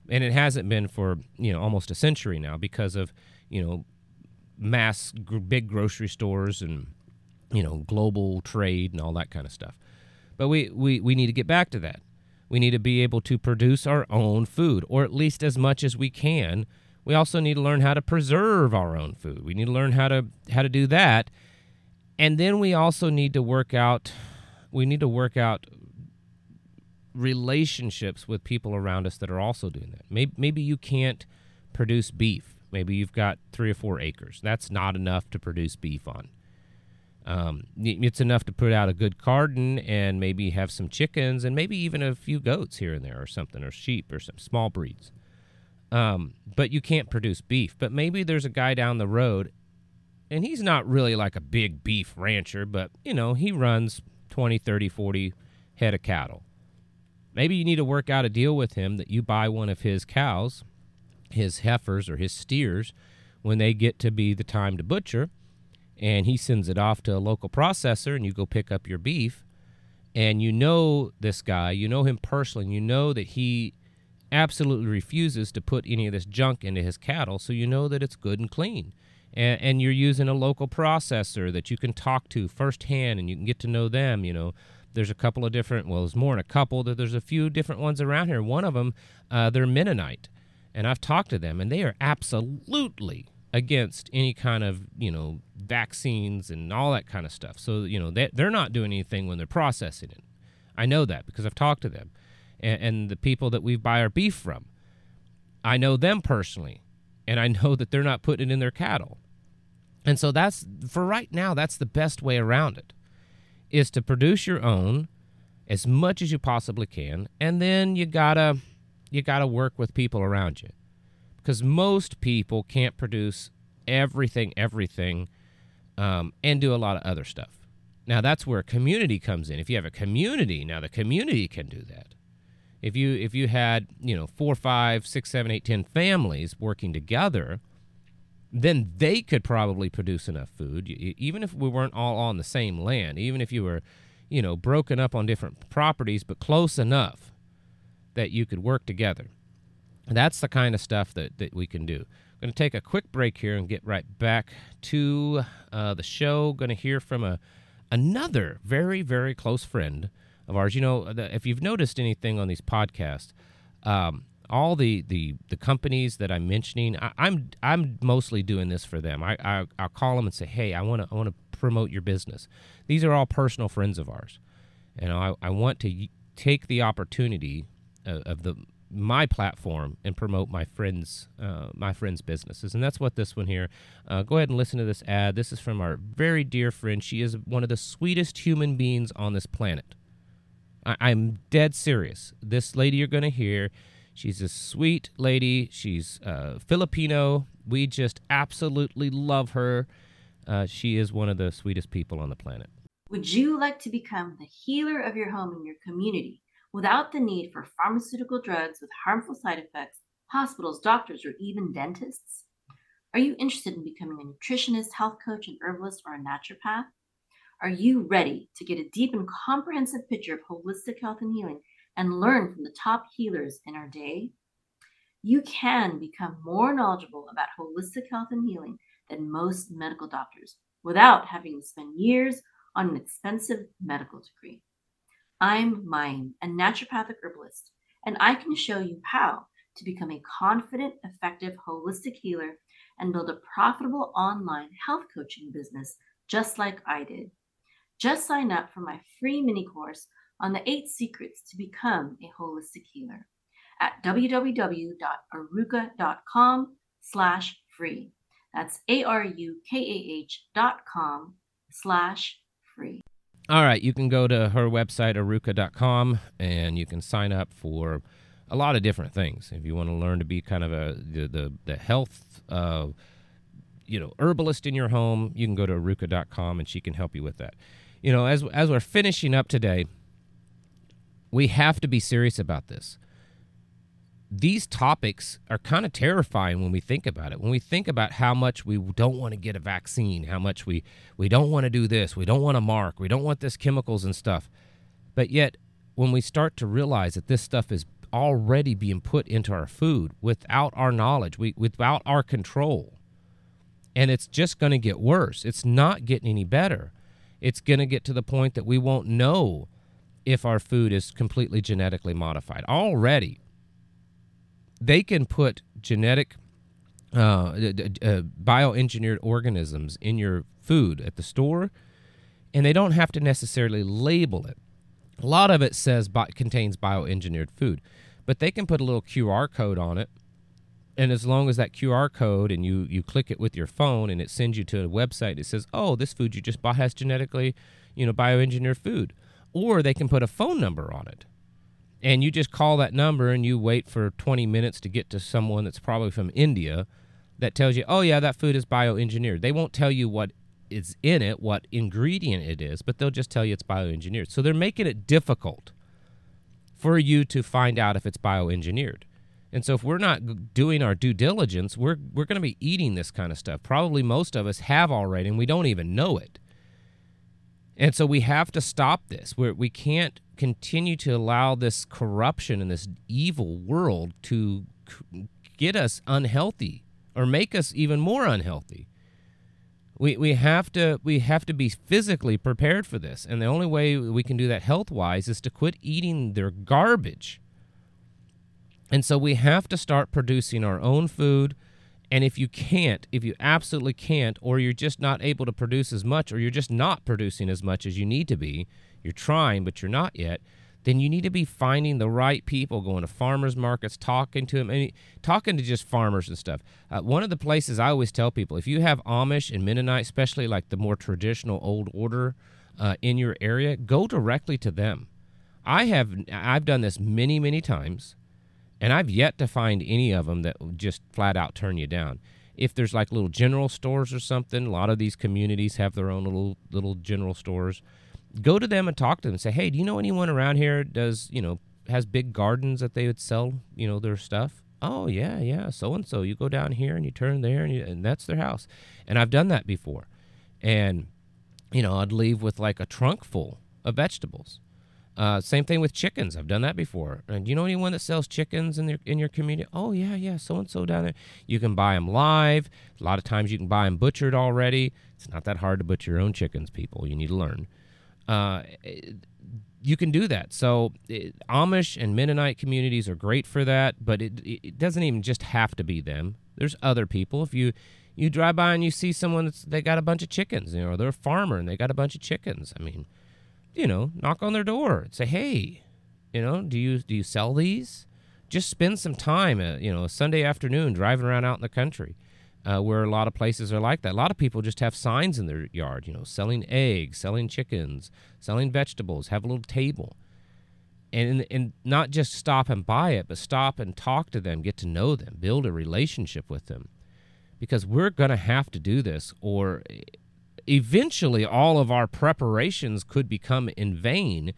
A: and it hasn't been for you know almost a century now because of you know mass gr- big grocery stores and you know global trade and all that kind of stuff. But we, we, we need to get back to that. We need to be able to produce our own food, or at least as much as we can. We also need to learn how to preserve our own food. We need to learn how to how to do that and then we also need to work out we need to work out relationships with people around us that are also doing that. Maybe, maybe you can't produce beef. Maybe you've got three or four acres. That's not enough to produce beef on. Um, it's enough to put out a good garden and maybe have some chickens and maybe even a few goats here and there or something, or sheep or some small breeds. Um, but you can't produce beef. But maybe there's a guy down the road, and he's not really like a big beef rancher, but you know, he runs 20, 30, 40 head of cattle. Maybe you need to work out a deal with him that you buy one of his cows, his heifers or his steers, when they get to be the time to butcher, and he sends it off to a local processor, and you go pick up your beef. And you know this guy, you know him personally, you know that he absolutely refuses to put any of this junk into his cattle, so you know that it's good and clean. And, and, you're using a local processor that you can talk to firsthand and you can get to know them. You know, there's a couple of different, well, there's more than a couple, that there's a few different ones around here. One of them, uh, they're Mennonite. And I've talked to them, and they are absolutely against any kind of, you know, vaccines and all that kind of stuff. So, you know, they, they're not doing anything when they're processing it. I know that because I've talked to them and, and the people that we buy our beef from. I know them personally, and I know that they're not putting it in their cattle. And so that's for right now, that's the best way around it is to produce your own as much as you possibly can, and then you gotta you gotta work with people around you. Because most people can't produce everything, everything, um, and do a lot of other stuff. Now that's where community comes in. If you have a community, now the community can do that if you if you had you know four five six seven eight ten families working together then they could probably produce enough food. Even if we weren't all on the same land even if you were you know broken up on different properties but close enough that you could work together. That's the kind of stuff that, that we can do. I'm going to take a quick break here and get right back to uh, the show. Going to hear from a another very very close friend of ours. You know, the, if you've noticed anything on these podcasts, um, all the, the the companies that I'm mentioning, I, am I'm, I'm mostly doing this for them. I, I I'll call them and say, hey, I want to I want to promote your business. These are all personal friends of ours, and I I want to take the opportunity of, of the my platform and promote my friends uh, my friends businesses and that's what this one here uh, go ahead and listen to this ad this is from our very dear friend she is one of the sweetest human beings on this planet I- am dead serious. This lady you're going to hear, she's a sweet lady. She's uh, Filipino. We just absolutely love her. Uh, she is one of the sweetest people on the planet.
B: Would you like to become the healer of your home and your community without the need for pharmaceutical drugs with harmful side effects, hospitals, doctors, or even dentists? Are you interested in becoming a nutritionist, health coach, an herbalist, or a naturopath? Are you ready to get a deep and comprehensive picture of holistic health and healing and learn from the top healers in our day? You can become more knowledgeable about holistic health and healing than most medical doctors without having to spend years on an expensive medical degree. I'm Mayim, a naturopathic herbalist, and I can show you how to become a confident, effective, holistic healer and build a profitable online health coaching business just like I did. Just sign up for my free mini course on the eight secrets to become a holistic healer at www.arukah.com slash free. That's A-R-U-K-A-H dot com slash free.
A: All right, you can go to her website, arukah.com, and you can sign up for a lot of different things. If you want to learn to be kind of a the the, the health uh, you know herbalist in your home, you can go to arukah.com and she can help you with that you know, as as we're finishing up today, we have to be serious about this. These topics are kind of terrifying when we think about it. When we think about how much we don't want to get a vaccine, how much we we don't want to do this, we don't want to mark, we don't want this chemicals and stuff. But yet, when we start to realize that this stuff is already being put into our food without our knowledge, we, without our control, and it's just going to get worse. It's not getting any better it's going to get to the point that we won't know if our food is completely genetically modified. Already, they can put genetic, uh, uh, bioengineered organisms in your food at the store, and they don't have to necessarily label it. A lot of it says bi- contains bioengineered food, but they can put a little QR code on it. And as long as that QR code and you, you click it with your phone and it sends you to a website that says, oh, this food you just bought has genetically, you know, bioengineered food. Or they can put a phone number on it. And you just call that number and you wait for 20 minutes to get to someone that's probably from India that tells you, oh, yeah, that food is bioengineered. They won't tell you what is in it, what ingredient it is, but they'll just tell you it's bioengineered. So they're making it difficult for you to find out if it's bioengineered. And so if we're not doing our due diligence, we're we're going to be eating this kind of stuff. Probably most of us have already and we don't even know it. And so we have to stop this. We're, we can't continue to allow this corruption and this evil world to get us unhealthy or make us even more unhealthy. We, we have to we have to be physically prepared for this, and the only way we can do that health wise is to quit eating their garbage. And so we have to start producing our own food. And if you can't, if you absolutely can't, or you're just not able to produce as much, or you're just not producing as much as you need to be, you're trying, but you're not yet, then you need to be finding the right people, going to farmers markets, talking to them, talking to just farmers and stuff. Uh, one of the places I always tell people, if you have Amish and Mennonite, especially like the more traditional old order uh, in your area, go directly to them. I have I've done this many many times, and I've yet to find any of them that just flat out turn you down. If there's like little general stores or something, a lot of these communities have their own little little general stores go to them and talk to them and say, hey, do you know anyone around here does, you know, has big gardens that they would sell, you know, their stuff? Oh, yeah, yeah, so and so. You go down here and you turn there and, you, and that's their house. And I've done that before. And, you know, I'd leave with like a trunk full of vegetables. Uh, same thing with chickens. I've done that before. And do you know anyone that sells chickens in their in your community? Oh yeah, yeah, so and so down there. You can buy them live. A lot of times you can buy them butchered already. It's not that hard to butcher your own chickens, people. You need to learn. Uh, you can do that. So it, Amish and Mennonite communities are great for that, but it, it doesn't even just have to be them. There's other people. If you you drive by and you see someone that's they got a bunch of chickens, you know, they're a farmer and they got a bunch of chickens. I mean, you know, knock on their door say, "Hey, you know, do you do you sell these?" Just spend some time, uh, you know, a Sunday afternoon driving around out in the country uh, where a lot of places are like that. A lot of people just have signs in their yard, you know, selling eggs, selling chickens, selling vegetables, have a little table. And, and not just stop and buy it, but stop and talk to them, get to know them, build a relationship with them. Because we're to have to do this, or eventually all of our preparations could become in vain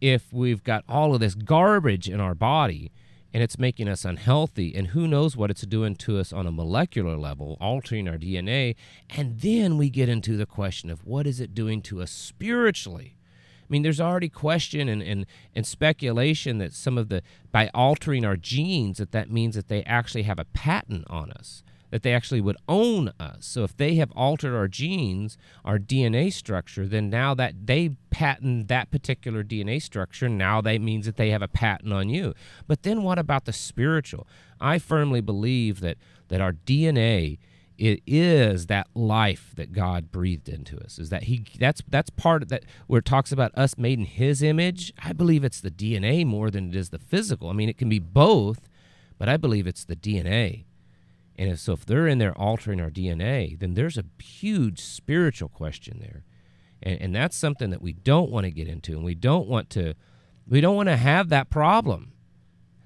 A: if we've got all of this garbage in our body and it's making us unhealthy. And who knows what it's doing to us on a molecular level, altering our DNA. And then we get into the question of what is it doing to us spiritually? I mean, there's already question and, and, and speculation that some of the, by altering our genes, that that means that they actually have a patent on us that they actually would own us. So if they have altered our genes, our DNA structure, then now that they patent that particular DNA structure, now that means that they have a patent on you. But then what about the spiritual? I firmly believe that that our DNA it is that life that God breathed into us. Is that he that's that's part of that where it talks about us made in his image. I believe it's the DNA more than it is the physical. I mean it can be both, but I believe it's the DNA. And if, so, if they're in there altering our DNA, then there's a huge spiritual question there, and, and that's something that we don't want to get into, and we don't want to, we don't want to have that problem,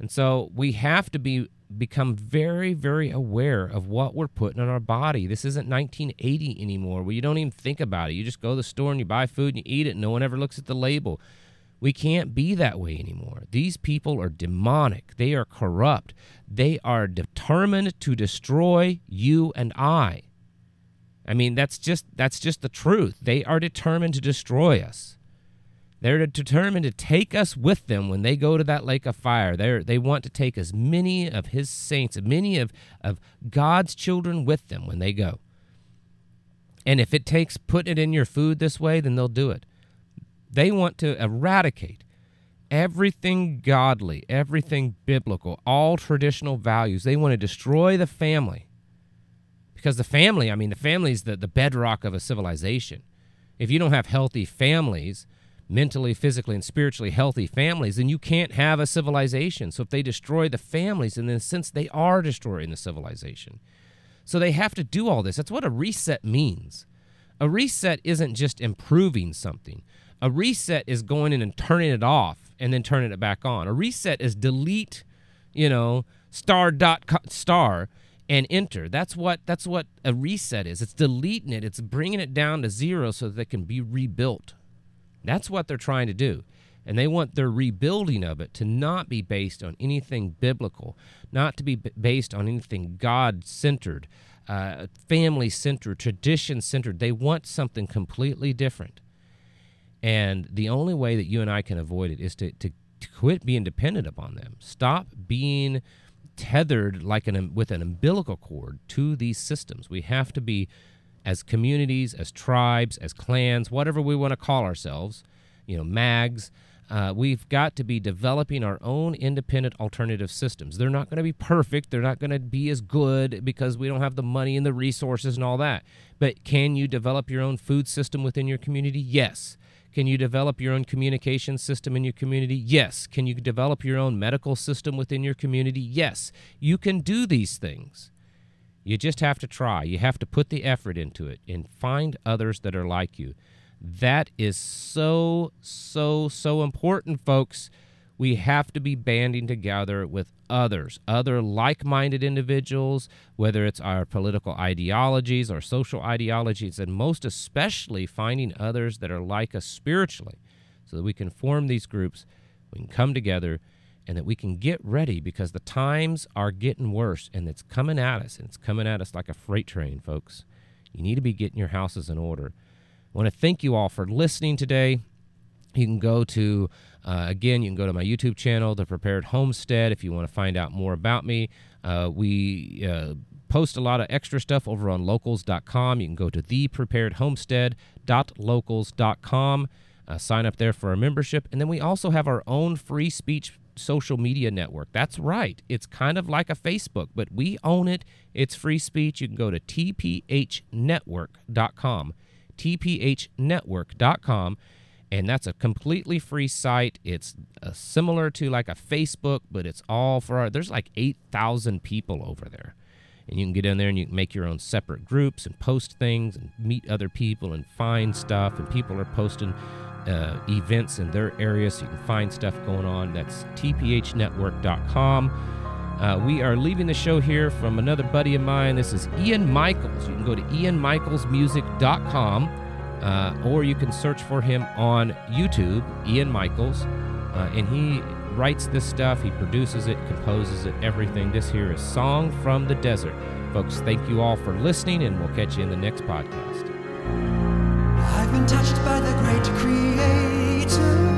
A: and so we have to be become very, very aware of what we're putting in our body. This isn't 1980 anymore, where you don't even think about it. You just go to the store and you buy food and you eat it, and no one ever looks at the label. We can't be that way anymore. These people are demonic. They are corrupt. They are determined to destroy you and I. I mean, that's just that's just the truth. They are determined to destroy us. They're determined to take us with them when they go to that lake of fire. They they want to take as many of his saints, many of, of God's children with them when they go. And if it takes putting it in your food this way, then they'll do it. They want to eradicate everything godly, everything biblical, all traditional values. They want to destroy the family. Because the family, I mean, the family is the, the bedrock of a civilization. If you don't have healthy families, mentally, physically, and spiritually healthy families, then you can't have a civilization. So if they destroy the families, in a sense, they are destroying the civilization. So they have to do all this. That's what a reset means. A reset isn't just improving something. A reset is going in and turning it off and then turning it back on. A reset is delete, you know, star dot star and enter. That's what that's what a reset is. It's deleting it. It's bringing it down to zero so that it can be rebuilt. That's what they're trying to do. And they want their rebuilding of it to not be based on anything biblical, not to be based on anything God centered, uh, family centered, tradition centered. They want something completely different. And the only way that you and I can avoid it is to, to, to quit being dependent upon them. Stop being tethered like an with an umbilical cord to these systems. We have to be as communities, as tribes, as clans, whatever we want to call ourselves, you know, mags, uh, we've got to be developing our own independent alternative systems. They're not going to be perfect. They're not going to be as good because we don't have the money and the resources and all that. But can you develop your own food system within your community? Yes. Can you develop your own communication system in your community? Yes. Can you develop your own medical system within your community? Yes. You can do these things. You just have to try. You have to put the effort into it and find others that are like you. That is so, so, so important, folks. We have to be banding together with others, other like minded individuals, whether it's our political ideologies or social ideologies, and most especially finding others that are like us spiritually so that we can form these groups, we can come together, and that we can get ready because the times are getting worse and it's coming at us, and it's coming at us like a freight train, folks. You need to be getting your houses in order. I want to thank you all for listening today. You can go to, uh, again, you can go to my YouTube channel, The Prepared Homestead, if you want to find out more about me. Uh, we uh, post a lot of extra stuff over on locals.com. You can go to thepreparedhomestead.locals.com, uh, sign up there for a membership. And then we also have our own free speech social media network. That's right. It's kind of like a Facebook, but we own it. It's free speech. You can go to tphnetwork.com tphnetwork.com and that's a completely free site. It's uh, similar to like a facebook but it's all for our, there's like 8000 people over there. And you can get in there and you can make your own separate groups and post things and meet other people and find stuff. And people are posting uh, events in their area so you can find stuff going on. That's tphnetwork.com uh, we are leaving the show here from another buddy of mine. This is Ian Michaels. You can go to ianmichaelsmusic.com uh, or you can search for him on YouTube, Ian Michaels. Uh, and he writes this stuff, he produces it, composes it, everything. This here is Song from the Desert. Folks, thank you all for listening, and we'll catch you in the next podcast. I've been touched by the great creator.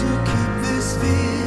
C: Keep this vision